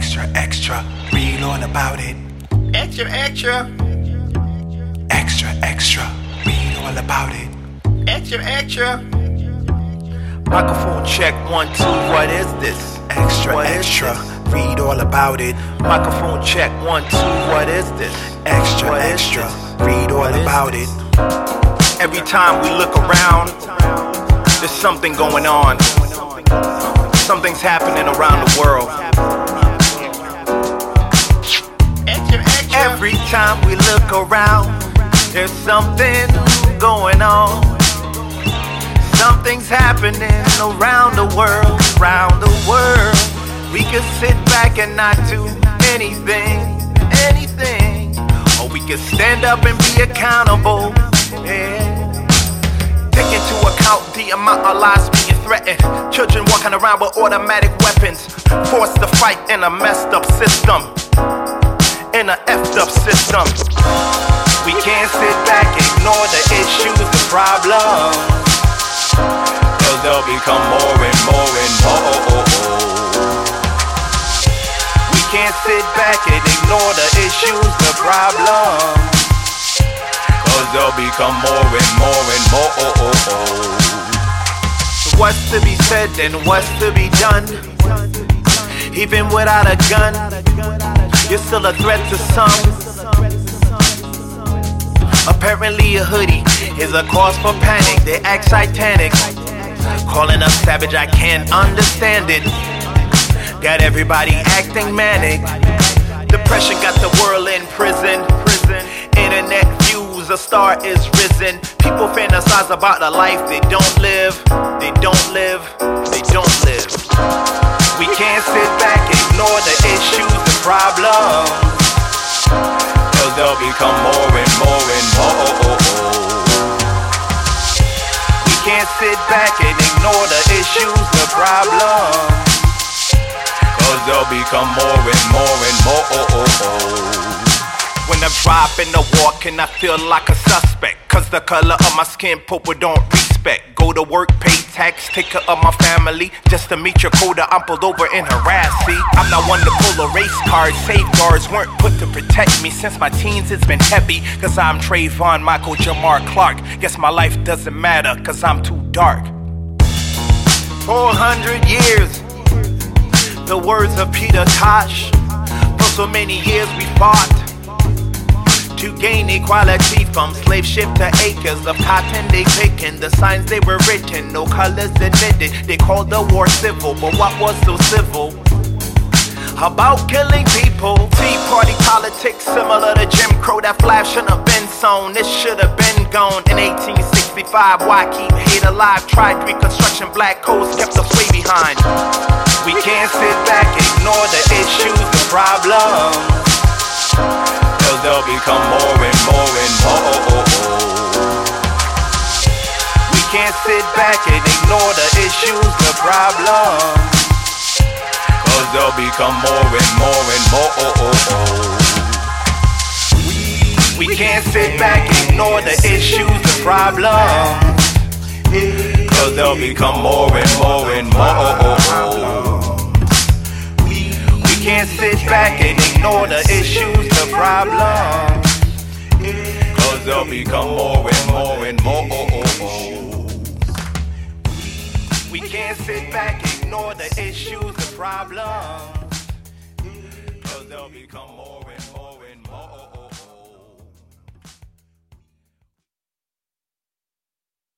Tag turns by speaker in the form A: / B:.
A: Extra, extra, read all about it.
B: Extra, extra,
A: Extra, extra, read all about it.
B: extra, extra. Microphone check one, two. What is this?
A: Extra,
B: What is
A: extra,
B: this?
A: read all about it.
B: Microphone check one, two. What is this?
A: Extra,
B: What is
A: extra,
B: this?
A: read all
B: What is
A: about it.
B: Every time we look around, there's something going on. Something's happening around the world. Every time we look around, there's something going on. Something's happening around the world, around the world. We could sit back and not do anything, anything. Or we could stand up and be accountable. Yeah. Take into account the amount of lives being threatened. Children walking around with automatic weapons. Forced to fight in a messed up system. A effed up system. We can't sit back, and ignore the issues, the problems. Cause they'll become more and more and more. We can't sit back and ignore the issues, the problems. Cause they'll become more and more and more. What's to be said and what's to be done? Even without a gun, you're still a threat to some. Apparently, a hoodie is a cause for panic. They act satanic. Calling us savage, I can't understand it. Got everybody acting manic. Depression got the world in prison. Internet views, a star is risen. People fantasize about a life. They don't live. They don't live. Become more and more and more. We can't sit back and ignore the issues, the problems. Cause they'll become more and more and more. When I'm driving or walking, I feel like a suspect. Cause the color of my skin, people don't respect. Go to work, pay tax, take care of my family. Just to meet your quota, I'm pulled over and harassed. See, I'm not one to pull a race card. Safeguards weren't put to protect me. Since my teens, it's been heavy. Cause I'm Trayvon, Michael, Jamar Clark. Guess my life doesn't matter, cause I'm too dark. 400 years, the words of Peter Tosh. For so many years we fought to gain equality from slave ship to acres of cotton they picking. The signs they were written, no colors admitted. They called the war civil, but what was so civil? About killing people. Tea party politics similar to Jim Crow. That flag shouldn't have been sewn. This should have been gone in 1865. Why keep hate alive? Tried reconstruction, black codes kept us way behind. We can't sit back, ignore the issues, the problems. They'll become more and more and more. We can't sit back and ignore the issues, the problems. Cause they'll become more and more and more. We, we can't sit back, ignore the issues, the problems. Cause they'll become more and more and more. Can't sit back and ignore the issues, the problems. Cause they'll become more and more and more. We can't sit back, ignore the issues, the problems. Cause they'll become.